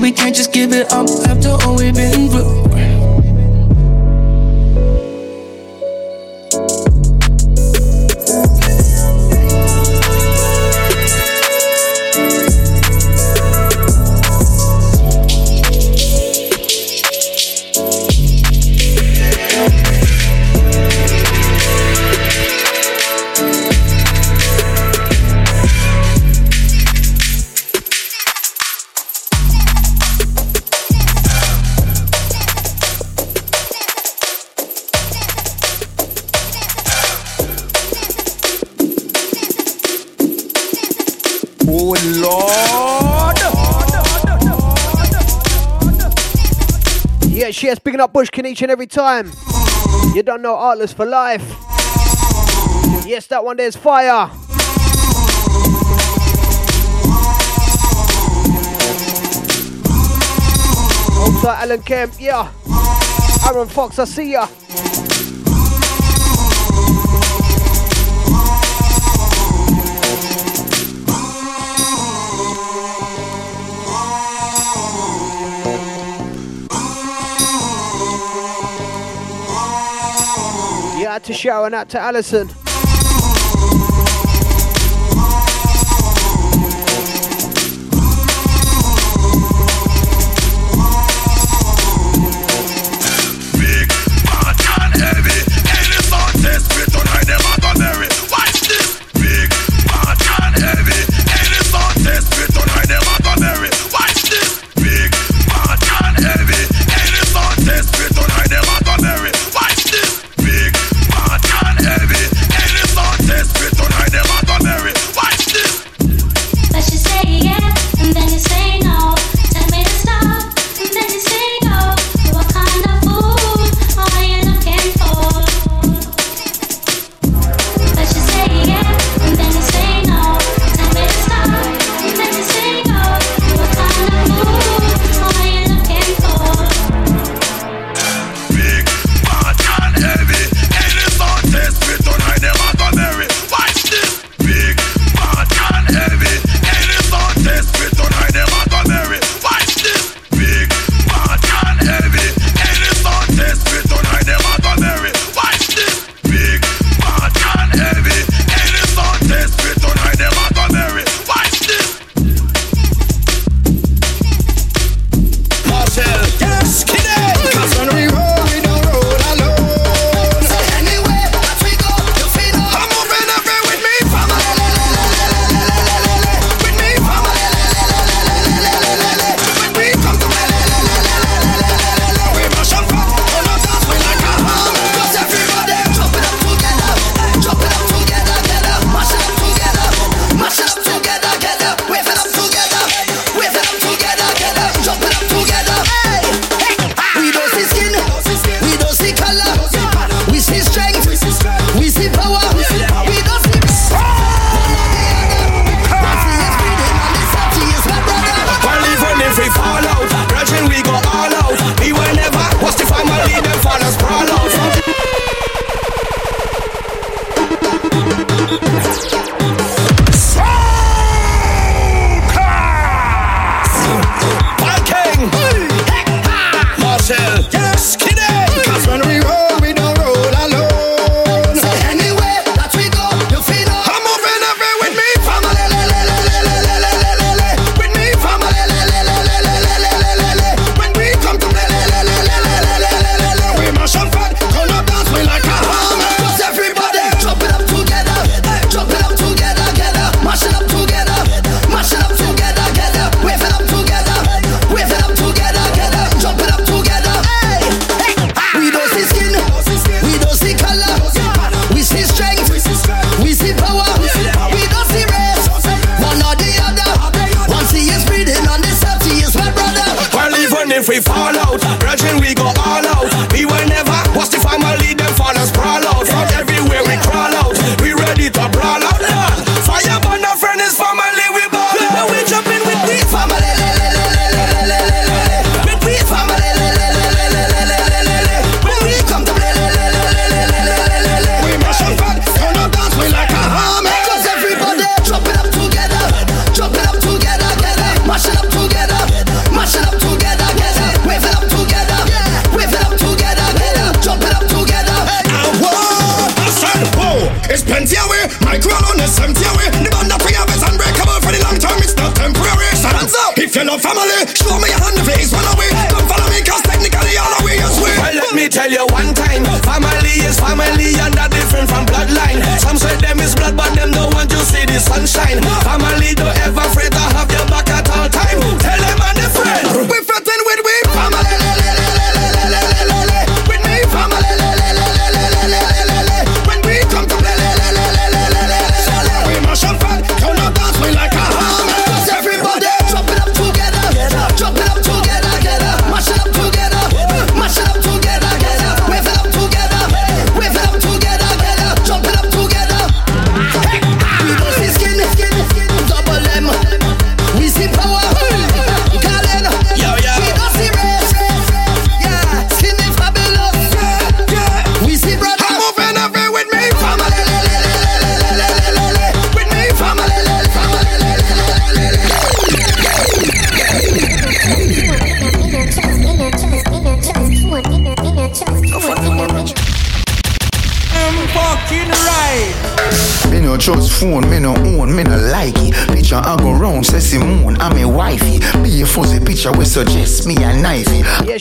we can't just give it up after all we've been through. Up Bushkin each and every time. You don't know Artless for life. Yes, that one there's fire. Also, Alan Kemp, yeah. Aaron Fox, I see ya. To Sharon, out to Alison.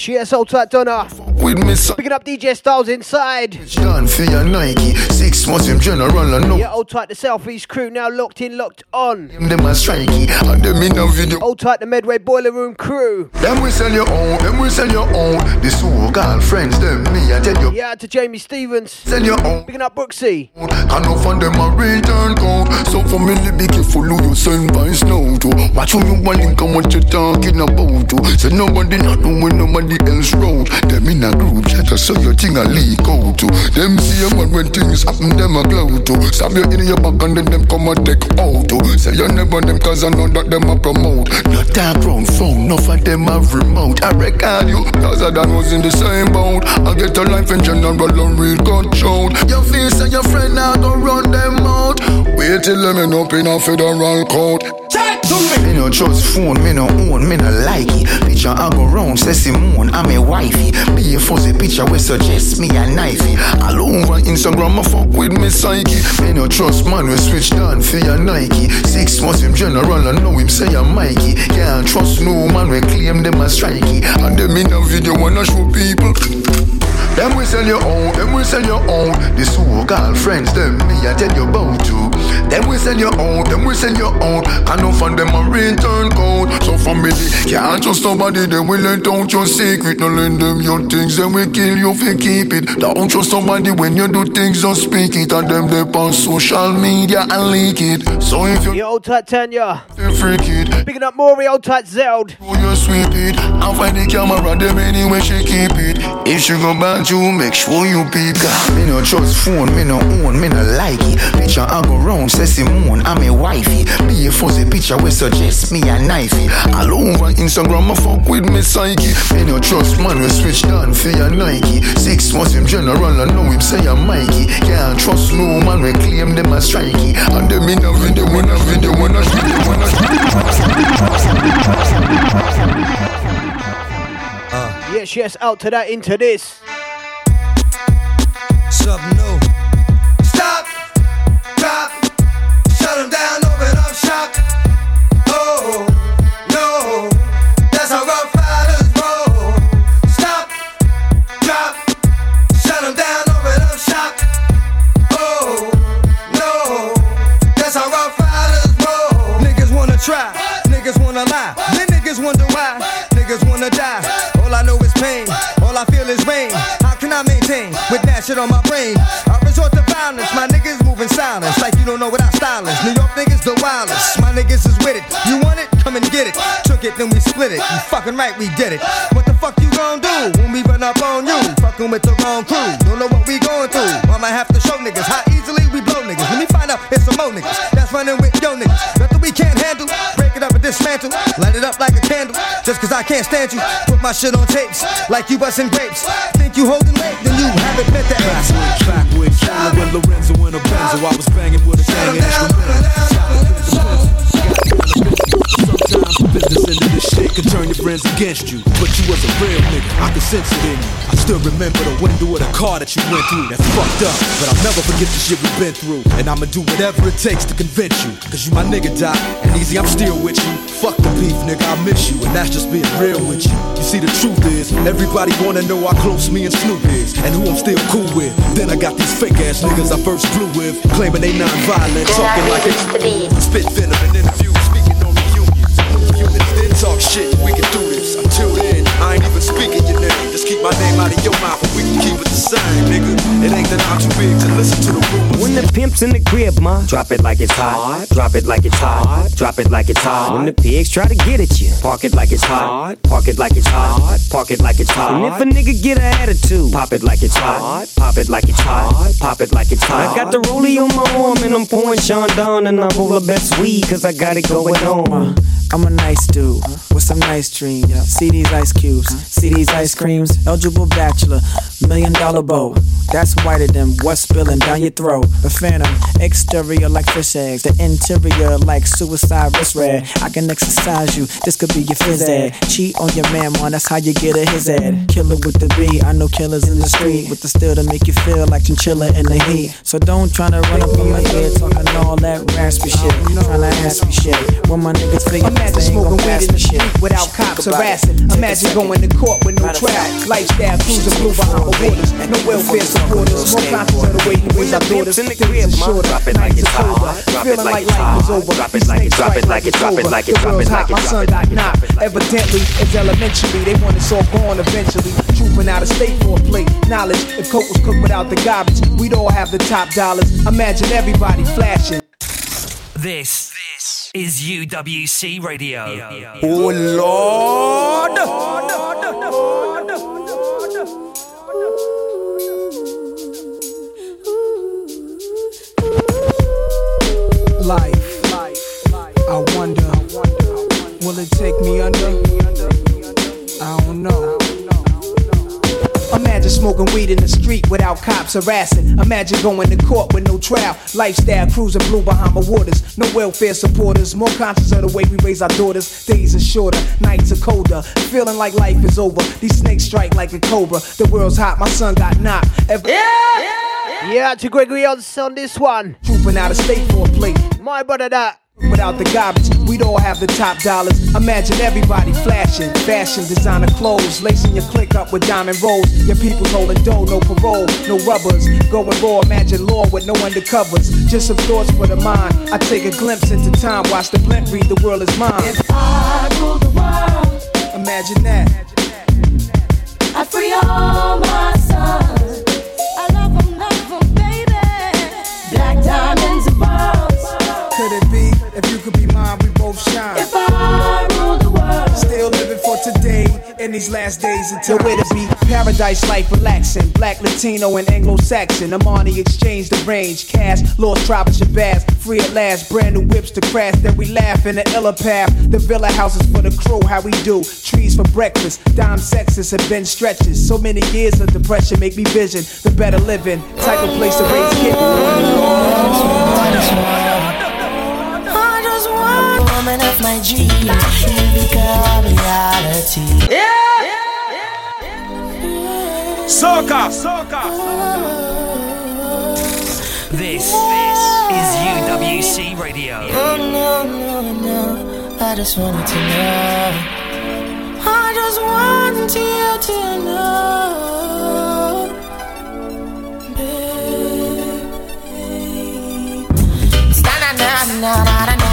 Yes, old tight Donna. With me, son. Picking up DJ Styles inside. Done for your Nike. Six months in general, I know. Yeah, old tight the Southeast crew now locked in, locked on. Them, them a strikey, and them in a video. Old tight the Medway Boiler Room crew. Them we sell your own, them we sell your own. This whole girlfriends, them me, I tell you. Yeah, to Jamie Stevens. Sell your own. Picking up Brooksy. I know from them a return code. So for me, be careful who you send by snow to. Watch who you want and what you talking about to. So nobody not know when nobody else road. Them in a group chat, so your thing a leak out to. Them see a man when things happen, them a glow to. Stab you in your back and then them come and take out to. Say you never them cause I know that them a promote. Not that round phone, no for them have remote. I record you, cause I done was in the same boat. I get a life in general and real short. Your face and your friend now go run them out. Wait till them end up in a federal court. Chat to me. Me no trust phone, me no own, me no like it. Picture I go round, say Simone, I'm a wifey. Be a fuzzy picture we suggest me a knifey. All over Instagram, I fuck with me psyche. Me no trust man, we switch down for your Nike. Six months in general, I know him say I'm Mikey. Can't trust no man, we claim them as strikey. And them in a video wanna show people. Them we sell your own, them we sell your own. This whole girlfriends, them me I tell you about you. Them we sell your own, them we sell your own. I know from them a return code. So family, can't trust somebody, then we let out your secret. No lend them your things, then we kill you if you keep it. Don't trust somebody when you do things, don't speak it. And them they on social media and leak it. So if you Yeah, old tight Tanya. freak it, Picking up Maury, old tight Zeld. Oh, you sweep it. I find the camera, them anyway she keep it. If she go back you, make sure you pick her. Me no trust phone, me no own, me no like it. Picture I go round, say Simone, I'm a wifey. Be a fuzzy picture we suggest me a knifey. All over Instagram, I fuck with me psyche. Me no trust man, we switch down for your Nike. Six months in general, I know him say I'm Mikey. Can't trust no man, we claim them as strikey. And them in a video, when a video, when a video, when a Yes, yes, out to that, into this. Something new. Shit on my brain? I resort to violence, my niggas moving silence like you don't know what I. New York niggas the wildest, my niggas is with it. You want it? Come and get it. Took it, then we split it. You fucking right, we did it. What the fuck you gon' do when we run up on you? Fucking with the wrong crew. Don't know what we going through. I'ma have to show niggas it dismantle. Light it up like a candle. Just cause I can't stand you. Put my shit on tapes like you busting grapes. Think you holding late, then you haven't meant the ass. Track with Killer with Lorenzo in a Benzo. I was banging with a gang of instrumentals. Friends against you. But you was a real nigga, I could sense it in you. I still remember the window of the car that you went through. That's fucked up, but I'll never forget the shit we've been through. And I'ma do whatever it takes to convince you. Cause you my nigga, Doc. And Eazy, I'm still with you. Fuck the beef, nigga, I miss you. And that's just being real with you. You see, the truth is, everybody wanna know how close me and Snoop is. And who I'm still cool with. Then I got these fake ass niggas I first flew with. Claiming they non-violent, talking like they spit venom talk shit, we can do this. Until then, I ain't even speaking your name. Just keep my name out of your mouth and we can keep it the same, nigga. It ain't that I'm too big to listen to the rumors. When the pimp's in the crib, ma, drop it like it's hot. Drop it like it's hot. Drop it like it's hot. When the pigs try to get at you, park it like it's hot. Park it like it's hot. Park it like it's hot. And if a nigga get an attitude, pop it like it's hot. Pop it like it's hot. Pop it like it's hot. I got the rollie on my arm and I'm pouring Chandon and I roll the best weed cause I got it going on. I'm a nice dude with some nice dreams. See these ice cubes, see these ice creams. Eligible bachelor, million dollar bow. That's whiter than what's spilling down your throat. A phantom, exterior like fish eggs, the interior like suicide wrist red. I can exercise you, this could be your phys ed. Cheat on your man, man, that's how you get a his ed. Killer with the B, I know killers in the street with the steel to make you feel like chinchilla in the heat. So don't try to run up on my head talking all that raspy shit. Tryna ask me shit. When my niggas figure Imagine smoking weed in the shit. street without cops harassing. Imagine going to court with no trial. Lifestyle cruising blue behind the waters. No welfare supporters. More conscious of the way you raise our daughters. in the Things crib, ma, drop it like it's hot. Drop it Feeling like like it's life is hot. over. Drop it like it, snakes drop it like it, drop it over. like it, The drop it like hot, it, My son it like got knocked. drop it like it. Evidently, it's elementary. They want us all gone eventually. Trooping out of state for a plate. Knowledge. If coke was cooked without the garbage, we'd all have the top dollars. Imagine everybody flashing. This is UWC Radio. Oh Lord! Will it take me under? I don't know. Imagine smoking weed in the street without cops harassing. Imagine going to court with no trial. Lifestyle cruising blue behind Bahama waters. No welfare supporters. More conscious of the way we raise our daughters. Days are shorter, nights are colder. Feeling like life is over. These snakes strike like a cobra. The world's hot, my son got knocked. Every- Yeah, to Gregory Odds on this one. Trooping out of state for a plate. My brother that. Without the garbage, we'd all have the top dollars. Imagine everybody flashing, fashion, designer clothes, lacing your click up with diamond rolls. Your people's holding dough, no parole, no rubbers. Going raw, imagine law with no undercovers. Just some thoughts for the mind. I take a glimpse into time, watch the blimp read the world is mine. If I rule the world, Imagine that. I free all my sons. I love them, love them, baby. Black diamonds and pearls. Could it be? If could be mine, we both shine. If I rule the world, Still living for today in these last days until where to be paradise life relaxing. Black, Latino, and Anglo-Saxon. Armani exchange the range. Cash, lost tribe of Shabazz. Free at last, brand new whips to crash. Then we laugh in the illa path. The villa houses for the crew, how we do. Trees for breakfast. Dime sexes have been stretches. So many years of depression make me vision the better living. Type of place to raise I of my dreams to become reality. Yeah! yeah. Soca! Soca! This is UWC Radio. Oh no, no, no. I just wanted to know. I just want you to know. babe. Na na na na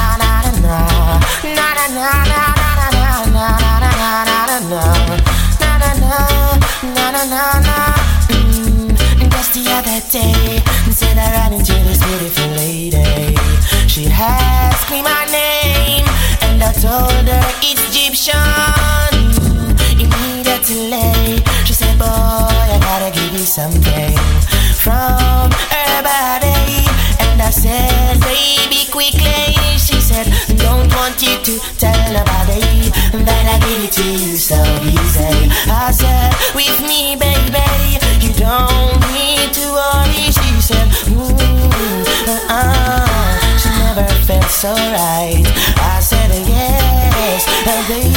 from her body. And I said, Baby, quickly. She said, Don't want you to tell nobody that I give it to you so easy. I said, With me, baby, you don't need to worry. She said, Ooh uh-uh. She never felt so right. I said, Yes, baby,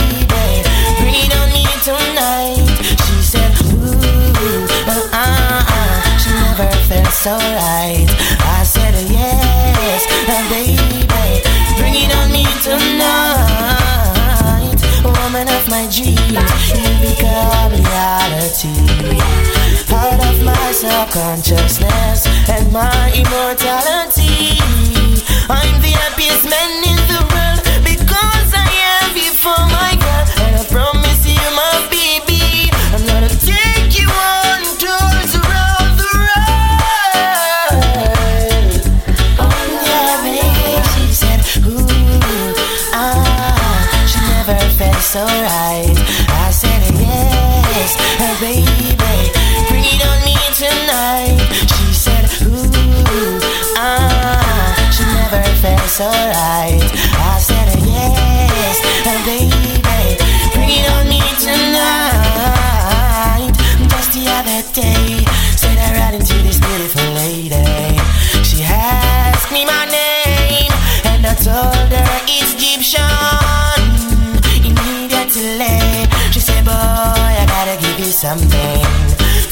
breathe on me tonight. She said, Ooh, uh-uh. She never felt so right. I said, Yes, baby bring it on me tonight. Woman of my dreams, you become reality. Part of my subconsciousness and my immortality. I'm the happiest man in the world because I you for my girl, felt so right. I said yes, baby, bring it on me tonight. She said, ooh, ah, she never felt so right. I said yes, baby, bring it on me tonight. Just the other day, said I ran into this beautiful lady. She asked me my name, and I told her it's Egyptian. Something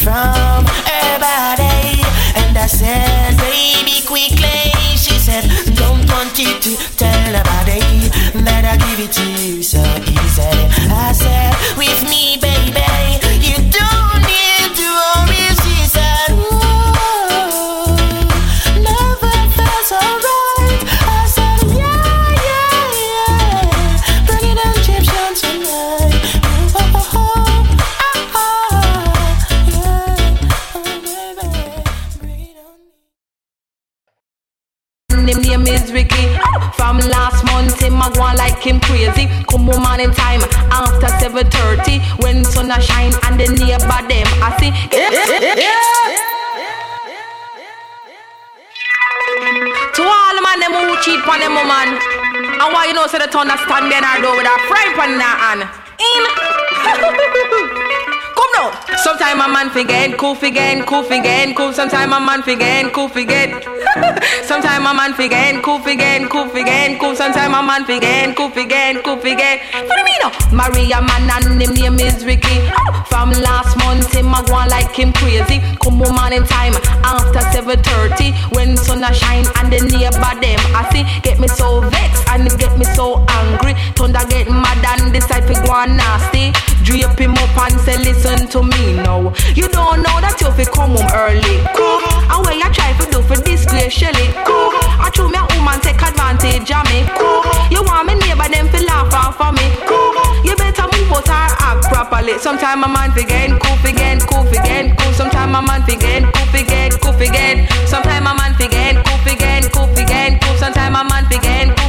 from her body. And I said, Baby, quickly. She said, Don't want you to tell nobody that I give it to you so easy. I said, With me, baby, him crazy. Come home on in time after 7:30 when sun a shine and the neighbor them I see. Yeah, yeah, yeah. To all the man them who cheat pon them woman, and why you know say the ton a stand there in our door with a frying pan in her hand. In. Come now. Sometime a man forget, cool forget, cool forget, cool. Sometime a man forget, cool forget. Sometime a man forget, cool forget, cool forget, cool. Sometime a man forget, cool forget, cool forget. For me now, Maria man and him name is Ricky. From last month him a go like him crazy. Come home on in time after 7:30 when sun a shine and the neighbor them I see get me so vexed and get me so angry. Thunder get mad and decide to go on nasty. Drape him up and say listen to me now. You don't know that you fi come home early. Cool. And what you try to do for disgrace Shelly. Cool. I true me a woman take advantage of me. Cool. You want me neighbor them fi laugh off of me. Cool. You better move out and act properly. Sometime a man forget, cool forget, cool forget, cool. Sometime a man forget, cool forget, cool forget. Sometime a man forget, cool forget, cool forget, cool. Sometime a man cool forget.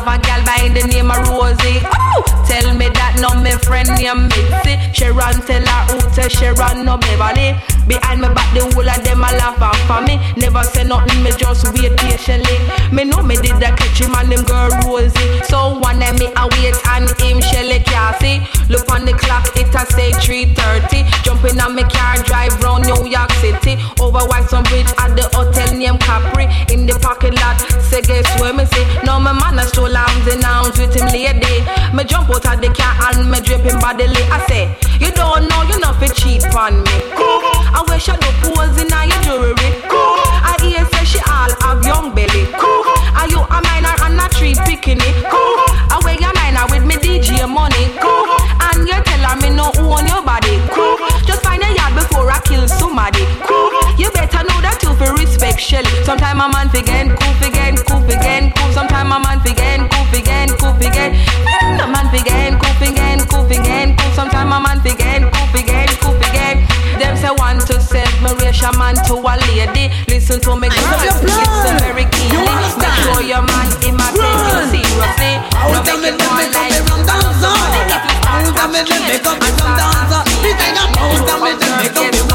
Have a gal by the name of Rosie. Oh, tell me that no me friend named Mitzi. Sharon tell her who tell Sharon no Beverly. Behind me back the whole of them a laugh off for me. Never say nothing, me just wait patiently. Me know me did a catch him and them girl Rosie. So one day me a wait and him Shelly Cassie. Look the clock, it a say 3:30. Jumping on me car, drive round New York City. Over Whitestone Bridge at the hotel named Capri. In the parking lot, say guess where me see. Now my man a stroll arms in arms with him lady. Me jump out of the car and me him bodily. I say, you don't know you not fit cheat on me. Cool. I wear shadow pose in your jewelry. Cool. I hear say she all have young belly. Cool. Are you a minor and a tree picking it? Cool. Shelly. Sometime a man forget, cool forget, cool forget, cool. Sometime a man forget, cool forget, cool forget. The man forget, cool forget, cool forget, cool. Sometime a man forget, cool forget, cool forget. Them say one to separation man to a lady. Listen to me, girl. Listen very keenly. Make sure your man in my take you seriously. No make it one like Hold on, me, let me come me from dancer. Me think I'm hold on, me, let me come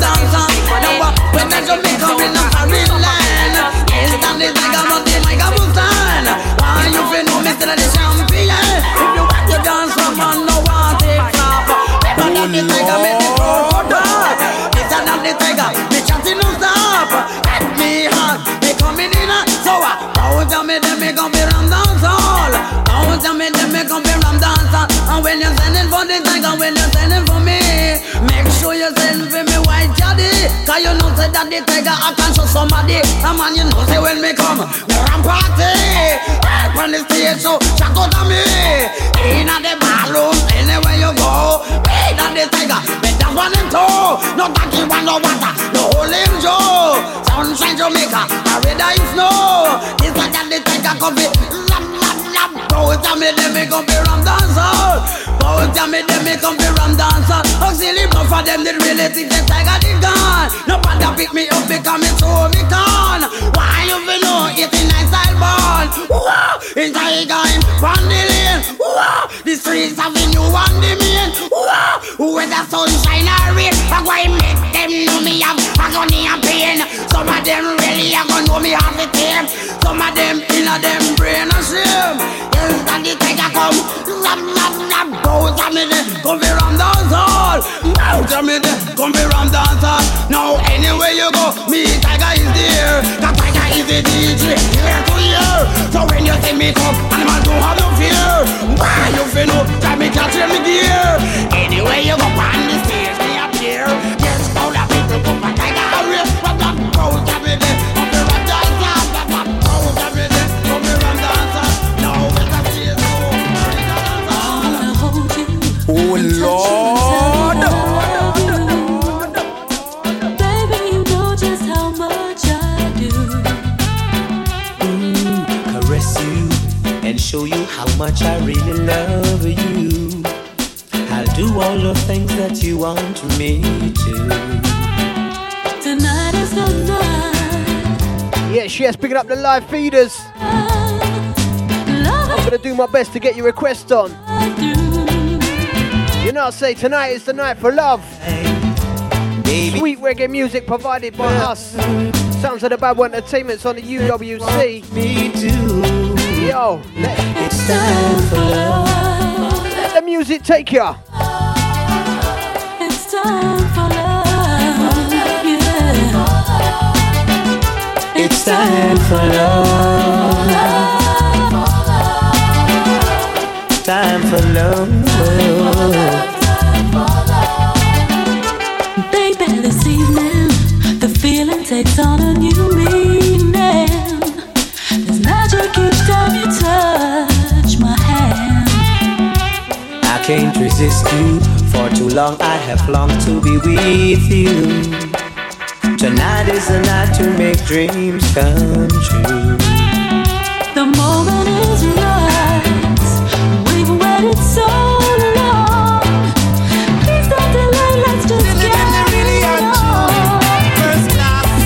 come me Cause you know say that the tiger I can show somebody. A man you know say when me come, me ram party. Right on the stage so check out on me. In the ballroom, anywhere you go. Be that the tiger, me that one him too. No tacky one no water, no him Joe. Sunshine Jamaica, I read I snow. This one that the tiger coffee. Lap, lap, lap. Go tell me them me come be ram dancer. Go tell me them me come be ram dancer. Auxiliary but for them they really think the tiger the gun. Nobody pick me up because me so me can. Why you feel know it's a nice style ball? Wow, in tiger in from the lane. Wow, the streets have a new one the main. Wow, where the sunshine or rain, I go and make them know me have agony and pain. Some of them really are gonna know me have the team. Some of them in a them brain and shame. Yes, that the tiger come, ram ram ram, go to me there, come be ram dance hall. Go to me there, come be ram dance hall. Now anywhere you go, me tiger is there. The tiger is the DJ, here to hear. So when you see me come, animal don't have no fear. Why you feel no? Try me catch me gear. Anywhere you go, on the stage me appear. Yes, all the people come for show you how much I really love you. I'll do all the things that you want me to. Tonight is the night. Yes, yes, picking up the live feeders. I'm gonna do my best to get your request on. You know, I say tonight is the night for love. Sweet reggae music provided by us. Sounds of the Bad One Entertainment's on the UWC. Yo, let, It's time for love. let the music take ya. It's time for love. Yeah. It's time for love. Time for love. Baby, this evening, the feeling takes on a new meaning. Can't resist you. For too long I have longed to be with you. Tonight is the night to make dreams come true. The moment is right. We've waited so long. Please don't delay. Let's just get it on.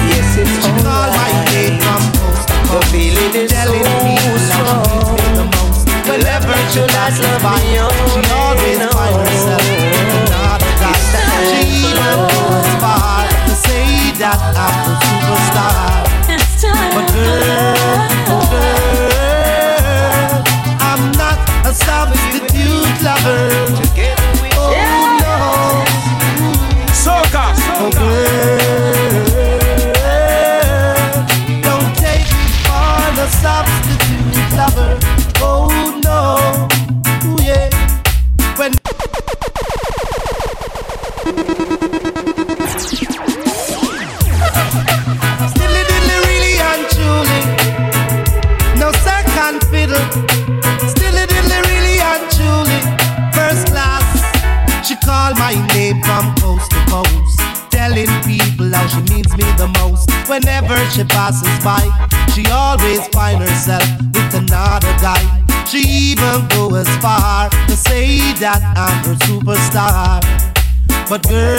Yes, it's all my name from coast to coast. The feeling is so strong. Whenever she last love me on, but girl,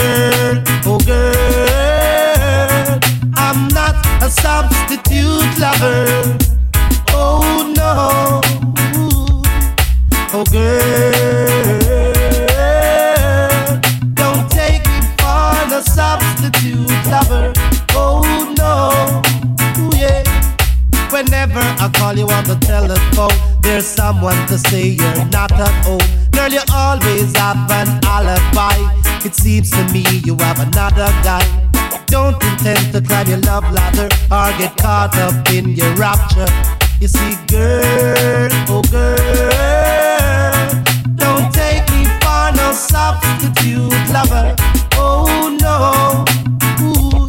your love ladder or get caught up in your rapture. You see, girl, oh girl, don't take me for no substitute lover. Oh no. Ooh.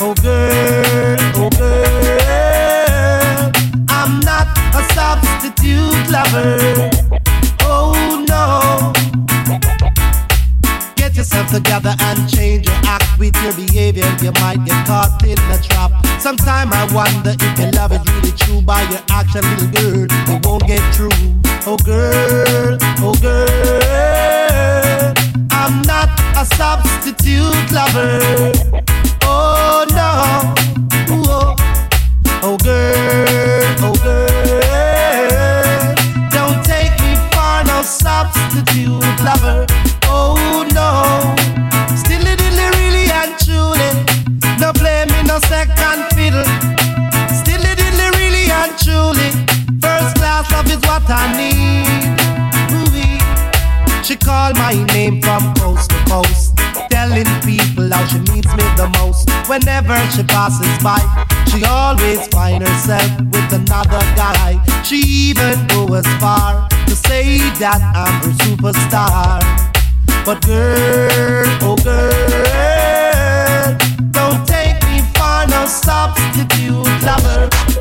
Oh girl, oh girl. I'm not a substitute lover. You might get caught in the trap. Sometime I wonder if your love is really true by your action, little girl. It won't get through. Oh girl, oh girl. I'm not a substitute lover. Oh no. Ooh, oh. oh girl, oh girl. Don't take me for no substitute lover. What I need. Ooh-wee. She called my name from coast to coast, telling people how she needs me the most. Whenever she passes by, she always find herself with another guy. She even go as far to say that I'm her superstar. But girl, oh girl, don't take me for no substitute lover.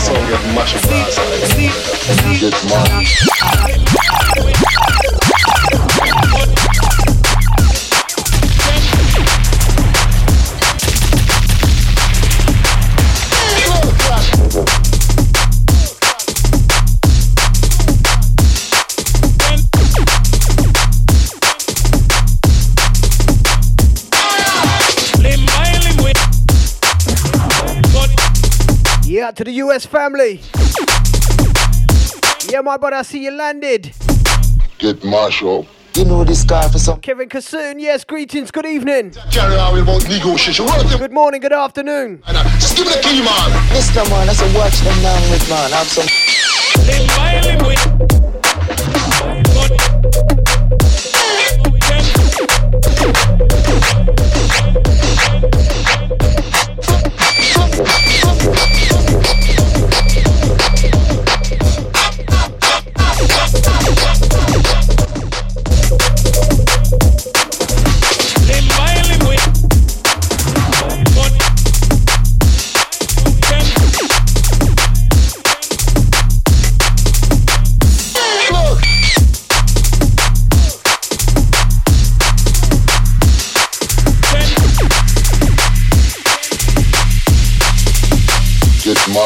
Song get see, see. Get mad. To the US family. Yeah, my brother, I see you landed. Get mash up. You know this guy for some. Kevin Kassoon, yes, greetings, good evening. Carry on with about negotiation. Good morning, good afternoon. Just give me the key, man. Mr. Man, I said watch them down with man. I have some.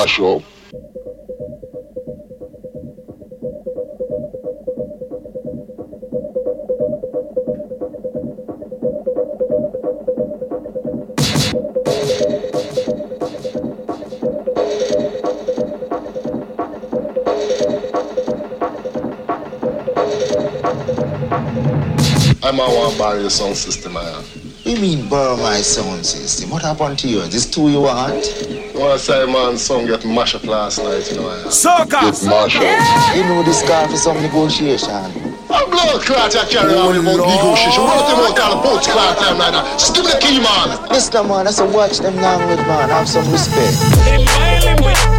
Up. I'm a one bar your sound system, I am. You mean borrow my sound system? What happened to yours? This two you want? You wanna say man song get mash up last night, you know I am. Soca. Get mash up. You know this guy for some negotiation. I'm blood clot, I carry on with about negotiation. What them out all about clot time like that? Just give me the key, man. Mr. Man, I said watch them down with man. Have some respect.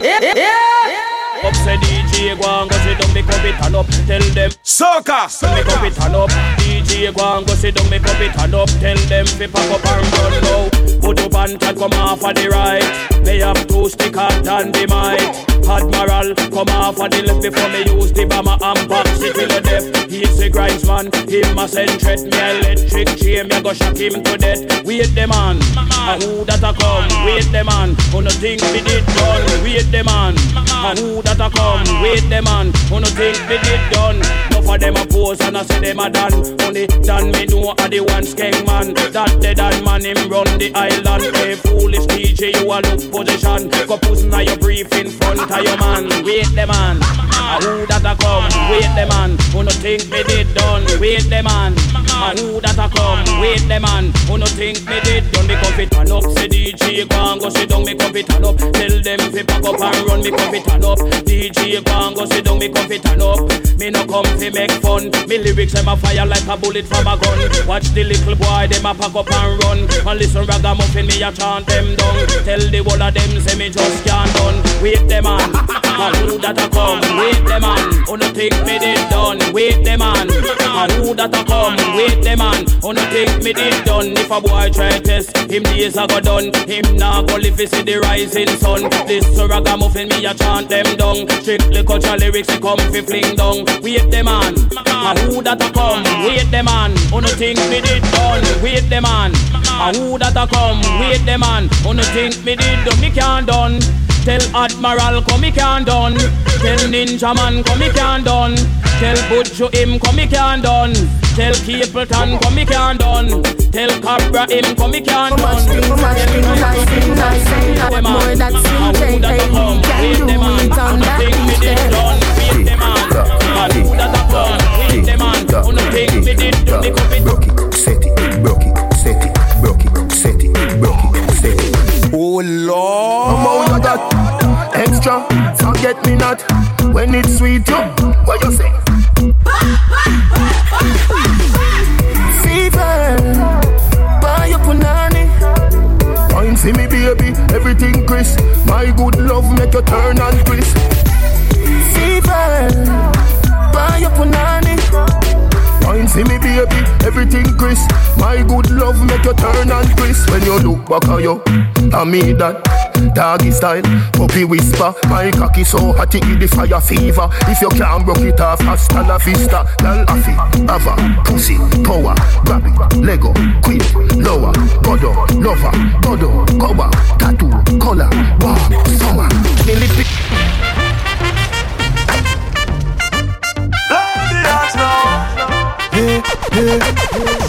Who no think? Up say DJ go and go sit down, make up it and up. Tell them Soca. make up it and up. DJ go and go sit down, make up it and up. Tell them fi pack up and run now. Put up and come off of the right. They have two stick than the mic. Admiral come off of the left before me use the bomber and box it in the depth. He's the grinds man, him a send threat. Me electric chain, me go shock him to death. Wait the man, and who that a come? Wait the man, oh, who no think me did done? Wait the man, and who that a come? Wait the man, oh, who no think me did done? No for them a pose and I say them a done. Only done me know a the one skeng man. That done man him run the island. Hey foolish DJ, you a look position. Go pussy now your brief in front of your man. Wait the man. A who that a come? Wait the man. Who no think me did done? Wait the man. A who that a come? Wait the man. Who no think me did done? Me come fit turn up. Say DJ and go sit down. Me come fit turn up. Tell them fi pack up and run. Me come fit turn up. DJ and go sit down. Me come fit turn up. Me no come fi make fun. Me lyrics them a fire like a bullet from a gun. Watch the little boy them a pack up and run. And listen ragamuffin me a chant them down. Tell the whole of them say me just can't done. Wait the man. A who that a come? Wait the man. Who no think me did done? Wait the man. A who that a come? Wait the man. Who no think me did done? If a boy try test, him days a go done. Him nah go live see the rising sun. This ragamuffin me a chant them down. Strictly culture lyrics he come fi fling down. Wait the man. A who that a come? Wait the man. Who no think me did done? Wait the man. A who that a come? Wait the man. Who no think me did done? Me can't done. Tell Admiral come me can done. Tell Ninja Man come me can done. Tell Butcho him come me can done. Tell Capleton come me can done. Tell Cobra him come me can done. things I think I think I say that more that J can do it on that me did done. Wait the man. A who that a come? Wait the man. Who no think me did done? Me come me Broke it, set it, broke it, set it, broke it, set it, broke it, set it. Oh Lord. I'm out that. Extra, forget me not. When it's sweet, yo, what you say? Fever, buy your punani. Wine see me, baby, everything crisp. My good love make you turn and crisp. Fever, buy your punani. Wine see me baby, everything crisp My good love make you turn and crisp When you look back at you, I me that Doggy style, puppy whisper My cocky so hot it give the fire fever. If you can't broke it off, hasta la vista. Girl, affy, ava, pussy, power. Grab it, Lego, quick, lower. Godo, lover, godo, cover. Tattoo, color, wow, summer. Nearly pick Hey, hey, Sometimes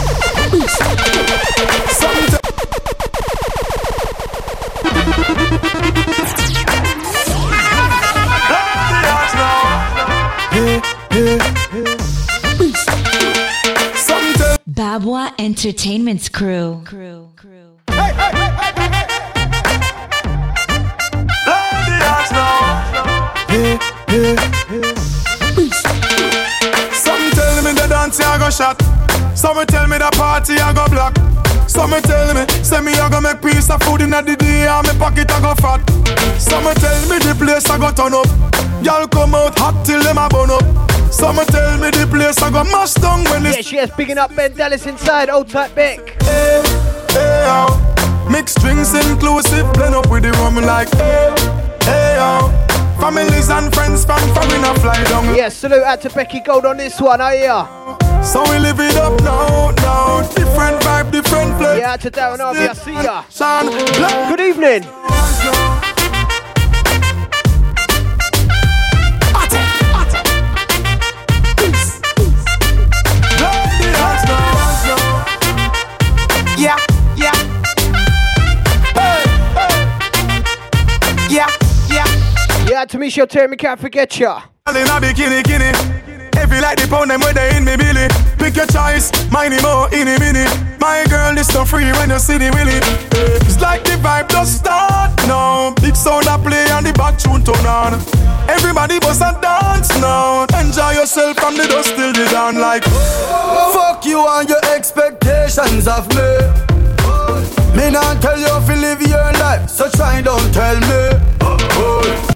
Babwah Entertainment's crew. crew. Some tell me the dance I shot. Some tell me the party I go block. Some tell me, say me I go make piece of food in the day and me pocket I go fat. Some tell me the place I go turn up. Y'all come out hot till them a burn up. Some tell me the place I go mash down when Yeah, it's she is picking up Ben Dallas inside, old type Beck. hey, hey, yo. Mixed drinks inclusive, blend up with the rum like hey, hey, yo. Families and friends from foreign a fly down. Yeah, salute out to Becky Gold on this one, I hear. So we live it up now, now. Different vibe, different place. Yeah, out to Darren Harvey, I see ya. Son, Good evening. Yeah. Yeah, to Michelle can't forget ya. All in a bikini, kini. you like the pound them where they in me billy. Pick your choice, mine more in a minute. My girl is so free when you see the willy. It's like the vibe just start now. Big sound a play and the back tune turn on. Everybody bust and dance now. Enjoy yourself from the dust till the dawn like. Fuck you and your expectations of me. Me not tell you if live your life, so try don't tell me. Fuck you. Fuck and your expectations of me. Me not tell you if you live your life, so try don't tell me. I'm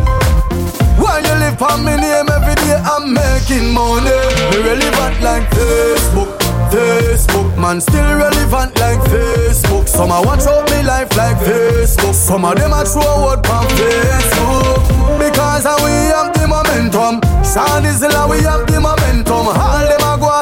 While you live on me name every day, I'm making money. Me relevant like Facebook, Facebook. Man, still relevant like Facebook. Some a watch out me life like Facebook. Some of them a throw word on Facebook. Because we have the momentum. Sound is the we have the momentum. All them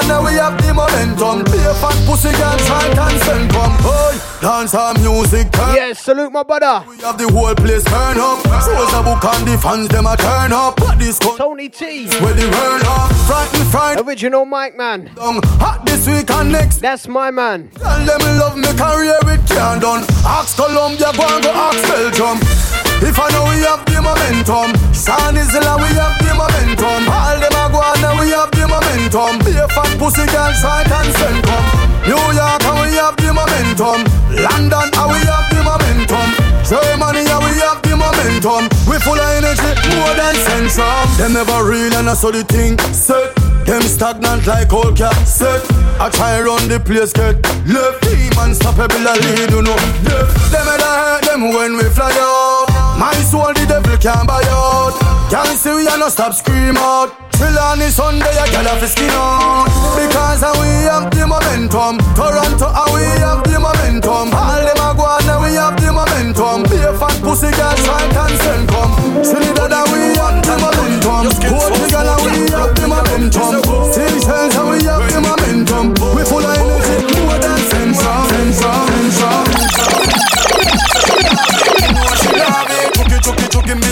now we have the momentum. Be a fat pussy girl, try and send come. Hey, dance our music. Turn. Yes, salute my brother. We have the whole place turn up. Shows a book and the fans them a turn up. What this Tony T. Where the world up. Frightened, frightened. Original mic man. Hot this week and next. That's my man. Tell them love me career it can't done. Ask Colombia, go and go ask Belgium. If I know we have the momentum, San is Isla we have the momentum. All them a we have the momentum. Be a fat pussy girl, try and send come. New York and we have the momentum. London and we have the momentum. Germany and we have the momentum. We full of energy, more than central. Them never real and I saw the thing set. Them stagnant like old cat set. I try run the place get left. Team unstoppable a lead, you know. Left. Them head them when we fly out. My soul the devil can't buy out. Can't see we a no stop scream out. Till on the Sunday gal a fi skin out. Because we have the momentum. Toronto we have the momentum. All them a go on we have the momentum. Be a fat pussy girl try and send come. Trinidad uh, we have the momentum. Portugal uh, we have the momentum. Seychelles uh, we have the momentum. We full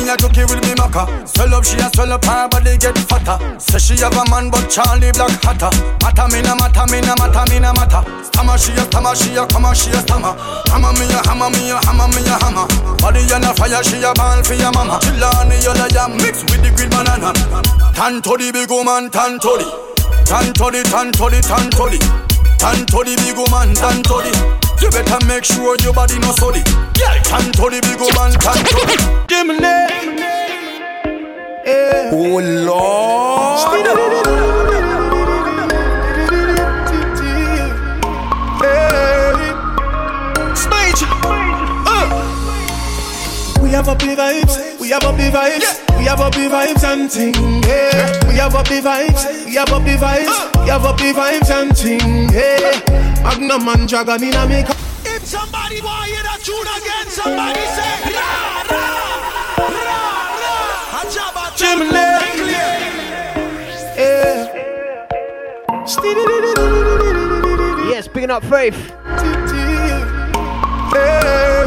me a chucky with me maca. Swell up, she a swell up, her body get fatter. Say she have a man, but Charlie Black hotter. Mata me na mata me na mata me na mata. Stammer she a stammer, she a come she a stammer. Hammer me a hammer me a hammer me a hammer. Body on a fire, she a ball for your mama. Chillani yellow yam mix with the green banana. Tan to the big woman, tan to the. Tan to the, tan to the, tan to the. Tan to the big woman, tan to the. You better make sure your body no sorry. Yeah, tan to the big woman, tan to the. Give me name. Oh Smage. Uh. We have up the vibes, we have up the vibes, we have up the vibes and ting. Yeah. We have up the vibes, we have up the vibes, we have up the vibes and ting. Yeah. Magnum and Dragon in a make. If somebody want hear that tune again, somebody say ra ra ra ra. A jabba Jimmy. Yeah. Yes, picking up Faith.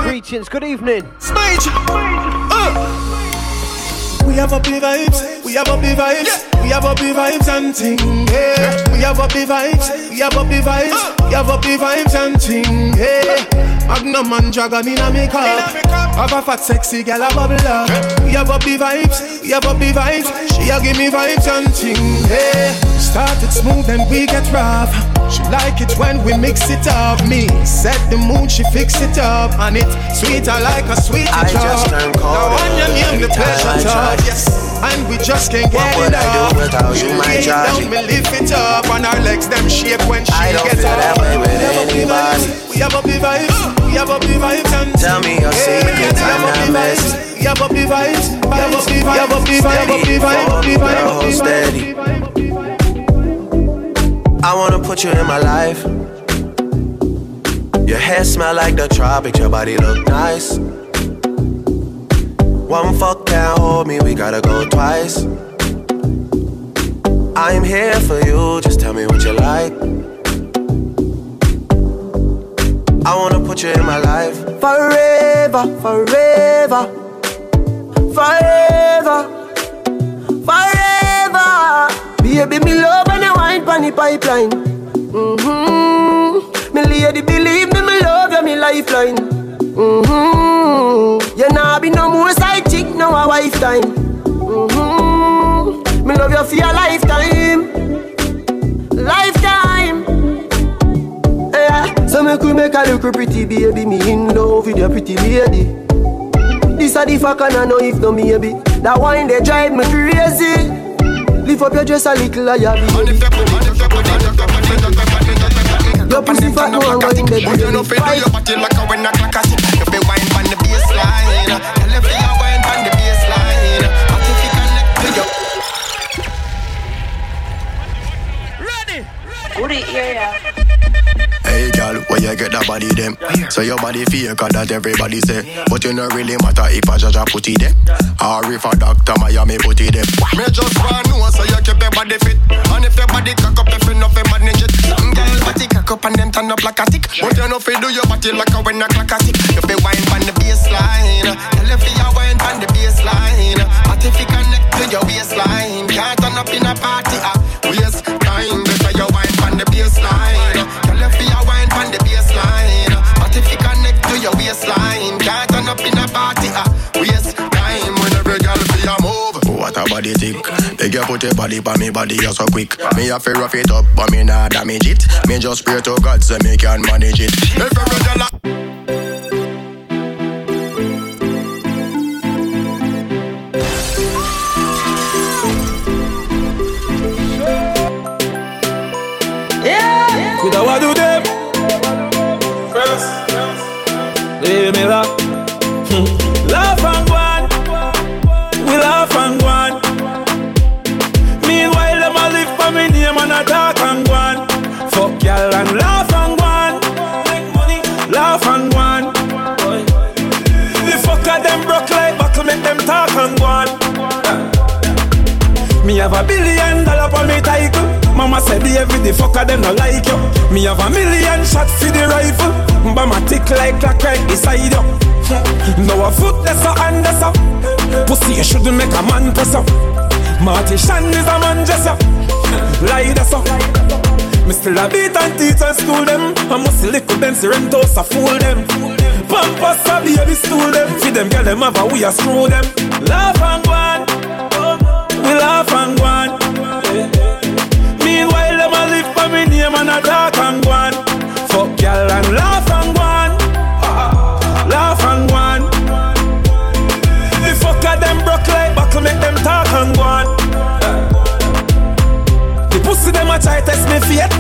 Greetings, good evening. Smage. Uh. We have up the vibes, we have up the vibes, we have up the vibes and ting. Yeah. We have up the vibes, we have up the vibes, we have up the vibes and ting. Yeah. Magnum and Dragon in a makeup. Have a fat sexy gal a bubble up. We have up the vibes, we have up the vibes. She a give me vibes and ting. Yeah. Started smooth and we get rough. She like it when we mix it up. Me set the mood, she fix it up, and it sweeter like a sweet I just turned cold Now your name, the I pleasure talk. Yes, and we just can't What get would it I do without you, my it down, me lift it up, and our legs them shake when she I don't gets feel up. that way with We have up the anybody. We have up the vibes, we have up the vibes, and Tell me your secrets, have I'm not we have up the vibes, we have up the vibes, we have up the vibes, we have up the vibes, we have the steady. vibes. I wanna put you in my life. Your hair smell like the tropics, your body look nice. One fuck can't hold me, we gotta go twice. I'm here for you, just tell me what you like. I wanna put you in my life. Forever, forever, forever, forever. Baby, me love you wine pon the pipeline. Mm-hmm. Me lady, believe me, me love you, me lifeline. Mm-hmm. You nah be no more side chick, no a wife time. Mm-hmm. Me love you for your lifetime, lifetime. Yeah. So me could make a look pretty baby, me in love with your pretty lady. This a the fuck and I know if no maybe. That wine they drive me crazy. Lift up your dress a little higher, baby. Your pussy fat, no one go in the You know, fit do your body like a when a clock a tick. You be wine pon the baseline. Tell if you wine pon the baseline. But if you connect to your Put it here, yeah. Hey girl, where you get that body them? So your body fake, that everybody say. But you not really matter if a judge a put it there. Or if a doctor Miami put it there. Me just want know so you keep your body fit. And if your body cock up, if you know fi manage it. Some girl body cock up and them turn up like a tick. But you know fi do your body like a when a clock a tick. You fi wine on the baseline. Tell you fi your wine on the baseline. But if you connect to your waistline, can't turn up in a party. Put your body pa me body you so quick. Me have to rough it up, but me nah damage it. Me just pray to God so me can manage it. If every girl a billion dollar for me title. Mama said the every the fucker them no like you. Me have a million shot for the rifle. Bama tick like clock right beside you. Now a foot that's a hand that's a. Uh. Pussy you shouldn't make a man press up. Marty Shan is a man just up. Lie that's up. Me still a beat and teach and school them. I must little them Rentos a fool them. Pampas a baby stool them. Feed them girl them have a we a screw them. Love and name a talk and go on. Fuck y'all and laugh and go on. Laugh and go on. The fucker them broke like buckle, make them talk and go on. The pussy them a try test me fate.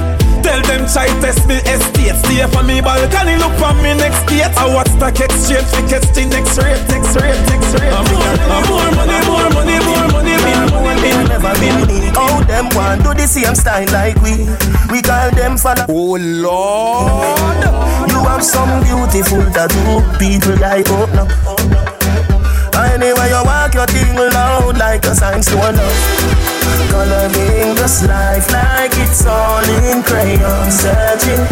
Tell them try test me estate. Stay for me balcony, look for me next gate. I watch stock exchange, fi catch the next rate, next rate, next rate. I'm more money, more money, more money, more money, been never been me. How them want do the same style like we? We call them follow. Oh Lord, you have some beautiful tattoo. People like oh no. Oh, anyway, you walk your thing loud like a sign to love. Coloring this life like it's all in crayon Searching,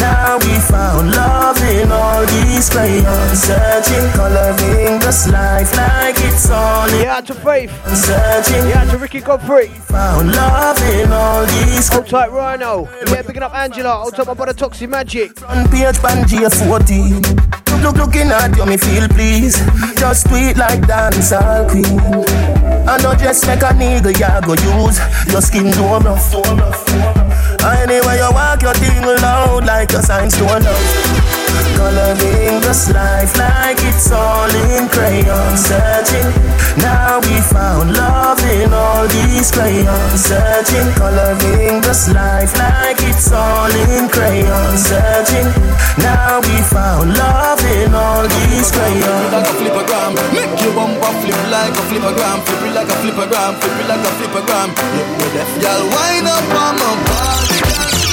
now we found love in all these crayons Searching, coloring this life like it's all in Yeah, to Faith. Searching, Yeah, to Ricky Godfrey. found love in all these Hold tight, Rhino. Yeah, picking up Angela. Hold tight, my brother Toxic Magic. Front page Pangea 14 Look, look, looking at you, me feel please Just tweet like dancehall queen. I know just make a nigga ya go use. Your skin so rough Anyway you walk your thing loud like a sign to love Coloring this life like it's all in crayon Searching, now we found love in all these crayons Searching, coloring this life like it's all in crayon Searching, now we found love in all these crayons like a flippergram. Make your bumper flip like a flippergram. Flip it like a flippergram. Flip it like a flippergram. Yeah, deaf girl, wind up on my body.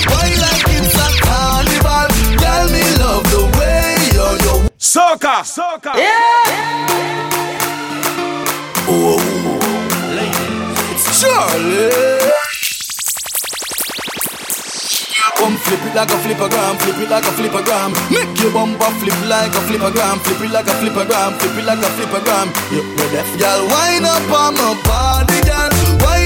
Why like it's a carnival? Girl, me your Soca, Yeah. Oh, oh, oh, it's Charlie. Come flip it like a flippergram, flip it like a flippergram. Make your bumper flip like a flippergram, flip it like a flippergram, flip it like a flippergram. You me deaf, girl, wind up on my body, girl. Why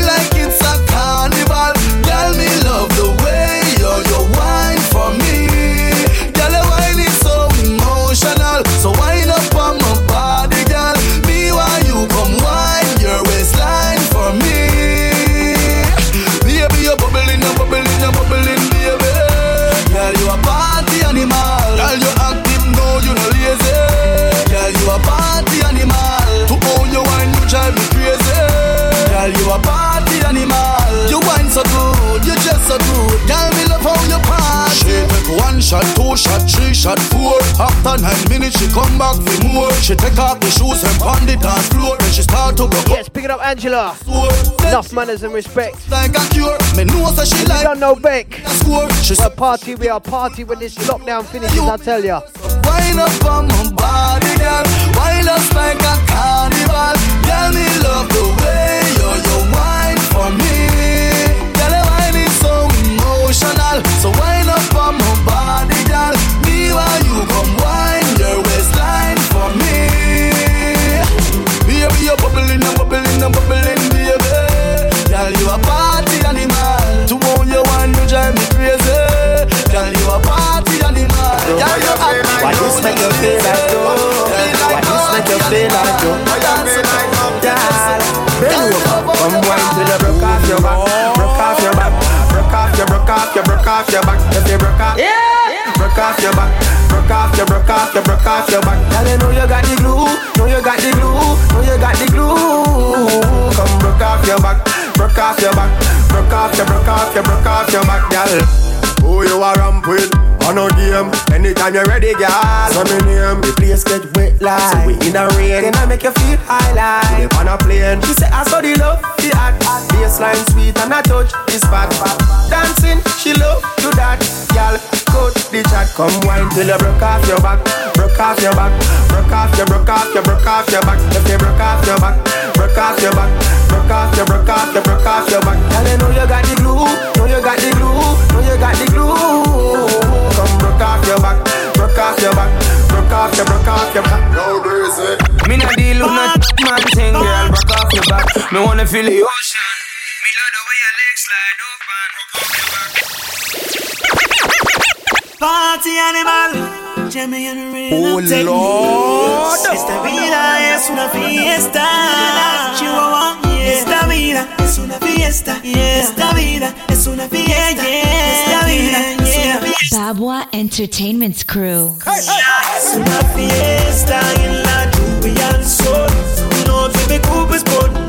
shot two, shot three, shot four. After nine minutes, she come back for more. She take off the shoes and pound the dance floor. Then she start to go. Yes, pick it up, Angela. Enough manners and respect. Like a cure. Me know that she like. don't know Beck. She's a party. We are party when this lockdown finishes. I tell ya. Wind up on my body, girl. Wind up like a carnival. Girl, me love the way you you wine for me. Come wine your waistline for me. Baby, you're bubbling and bubbling and bubbling, baby. Girl, you a party animal. To own your wine, you drive me crazy. Girl, you a party animal. Girl, you a Why this make you feel like though? Why this make you feel like though? Girl, bend over, come wine till you broke off your back, broke off your back, broke off your, broke off your, broke off your back. If you broke off, yeah, broke off your back, broke off your, broke off your, broke off your back. Girl, you know you got the glue, know you got the glue, know you got the glue. Come broke off your back, broke off your back, broke off your, broke off your, broke off your back, girl. Who you a ramp with? On a game, anytime you're ready, girl. So me name, the place get wet like. So we in a rain, then I make you feel high like. Live on a plane, she say I saw the love, the act. Baseline sweet and I touch the spot. Dancing, she love do that, girl. Cut the chat, come wine till you broke off your back, broke off your back, broke off your, broke off your, broke off your back. If you broke off your back, broke off your back, broke off your, broke off your, broke off your back. Girl, you know you got the glue, know you got the glue, you got the glue. Come broke off your back, broke off your back, broke off your, broke off your back. No reason. Eh. Me not deal with no man thing, girl. Broke off your back. Me wanna feel the ocean. Me love the way your legs slide open. Party animal, Jimmy and Ray. Oh, Lord. Esta vida es una fiesta. Chihuahua, yeah. Esta vida es una fiesta. Yeah. Esta vida es una fiesta. Esta vida es una fiesta. Babwah Entertainment's crew. Es una fiesta en la lluvia al sol. No te preocupes por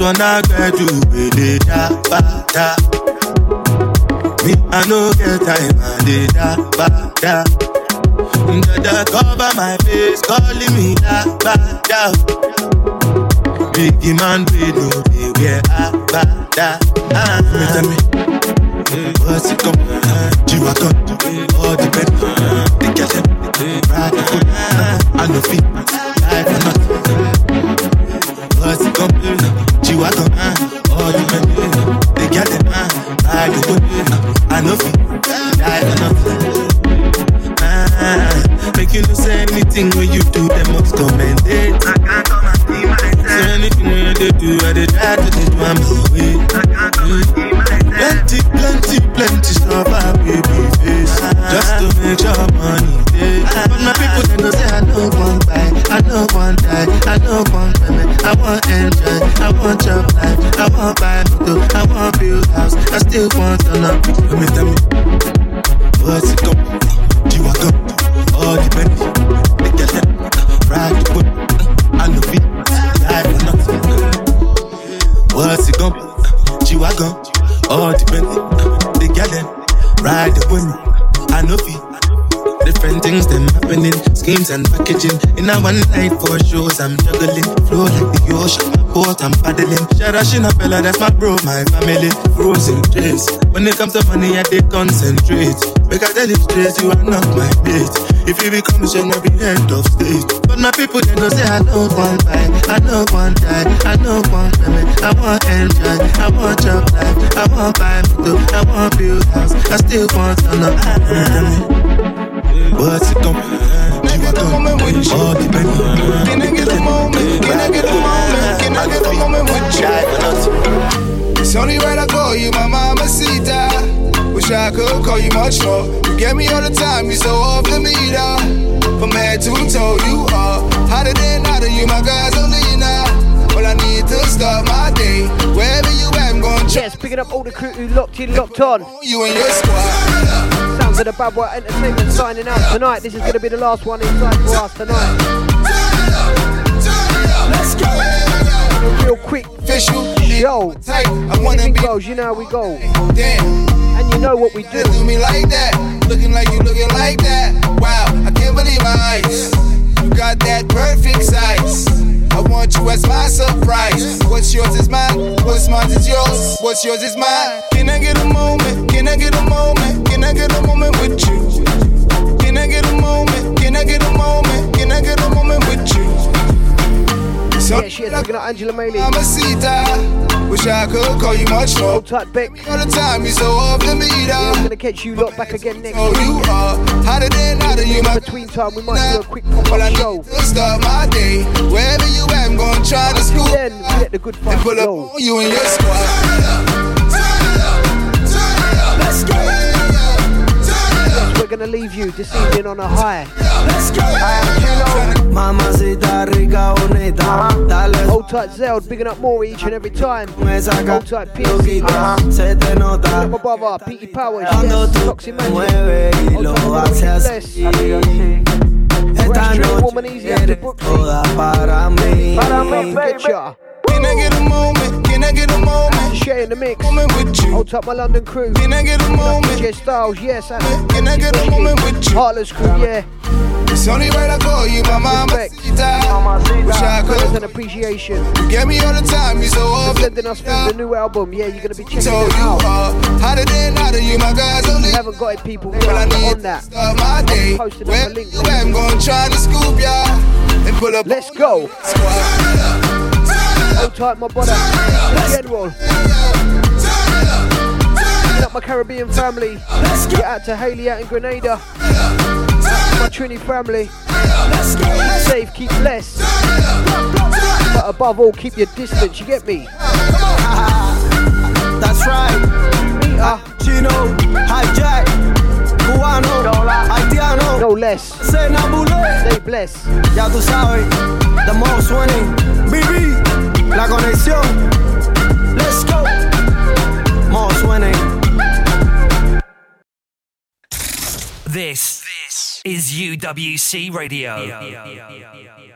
one I got to be the da ba da. Me, I no get time, I did da ba da. Dada cover my face, calling me da ba da. Biggie man, we know they wear a ba da. Ah, me tell me, what's it come? You are come, all the bed, the girl them, ride the foot. I know fit, life not. Oh, I go, uh, all the men, they get them, uh, I go, uh, I know you, I know Ah, make you no say anything when you do, they must commend it. I can't come and see myself. So anything when they do, I they try to do, I'm away. I can't come and see myself. Plenty, plenty, plenty stuff I will be face. Just to make your money. Ah. But my people, they know say I know one buy, I know one want enjoy, I want job life, I want buy motor, I want build house, I still want to love. Let me tell me, what's it come? You are come, all the money, they get ride the whip, I know it, die for nothing. What's it come? G-Wagon, all the they get them, ride the whip, I know it. Different things them happening, schemes and packaging. In a one night for shows, I'm juggling. Flow like the ocean, my boat, I'm paddling. Sharashina fella, that's my bro, my family. Frozen trace. When it comes to money, I concentrate. Because I live straight, you are not my mate. If you become a be head of state. But my people, they don't say I don't want buy, I don't want die, I don't want payment, I want enjoy, I want job life, I want buy motor, I want build house, I still want to know. What's it come? You are come, all the penny. Can I get a moment? Can I get a moment? Can I get a moment with you? It's only right I call you my mama mamacita. Wish I could call you much more. You get me all the time, you so off the meter. From head to toe, you are hotter than hotter. You my gasolina. All I need to start my day. Wherever you at, I'm going to Yes, picking up all the crew who locked in, locked on. You and your squad. Of the Bad Boy Entertainment signing out tonight. This is going to be the last one inside for us tonight. Let's go. Real quick Official wanna Anything goes, you know how we go. And you know what we do. Do me like that, looking like you looking like that. Wow, I can't believe my eyes. You got that perfect size. I want you as my surprise. What's yours is mine. What's mine is yours. What's yours is mine. Can I get a moment? Can I get a moment? Can I get a moment with you? Can I get a moment? Can I get a moment? Can I get a moment with you? Yeah, she is looking at Angela Maley. Mamacita, wish I could call you much more. Hold tight, Beck. All the time, you so off the meter. Yeah, I'm gonna catch you lot back again next Oh, week. you are hotter than hotter. You my between time, we might do a quick pop up show. start my day. Wherever you at, I'm gonna try to school. Then we let the good And fight pull up on you and your squad. Gonna leave you this evening on a high. Hold tight, Zeld, bigging up more each and every time. Hold tight, Pierce. nota My brother, Petey Powers, yes, Toxic Magic. Hold tight, Bless. Para mí. Get ya. Can I get a moment? Can I get a moment? Share in the mix. Moment with you. Hold tight, my London crew. Can I get a moment? DJ Styles, yes. and Can I get a moment with you? Heartless crew, yeah. It's only right I call you my mamacita. Wish I could. and appreciation. You get me all the time. You so the sending us the new album. Yeah, you're gonna be checking So it you out. hotter than hotter. You my guys only. You haven't got it, people. Well, I need on that. start my day. posting up a link. I'm gonna try to scoop ya and pull up. Let's go. Squad. Hold tight, my brother. General. Big up my Caribbean family. Get out to Haley out in Grenada. My Trini family. Keep safe, keep blessed. But above all, keep your distance. You get me? That's right. Meter. Chino, hijack, cubano, haitiano, No less. Stay blessed. Ya tú sabes, the most winning, BB, la conexión. Let's go. Winning. This, is UWC Radio.